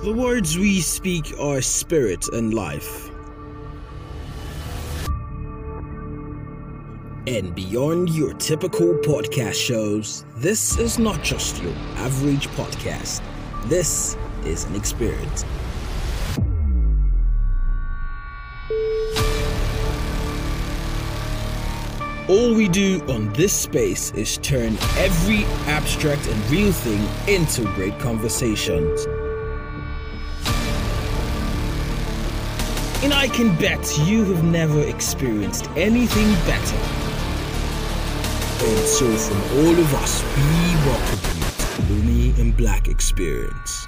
The words we speak are spirit and life. And beyond your typical podcast shows, this is not just your average podcast. This is an experience. All we do on this space is turn every abstract and real thing into great conversations. And I can bet you have never experienced anything better. And so, from all of us, we welcome you to Lummy and Black Experience.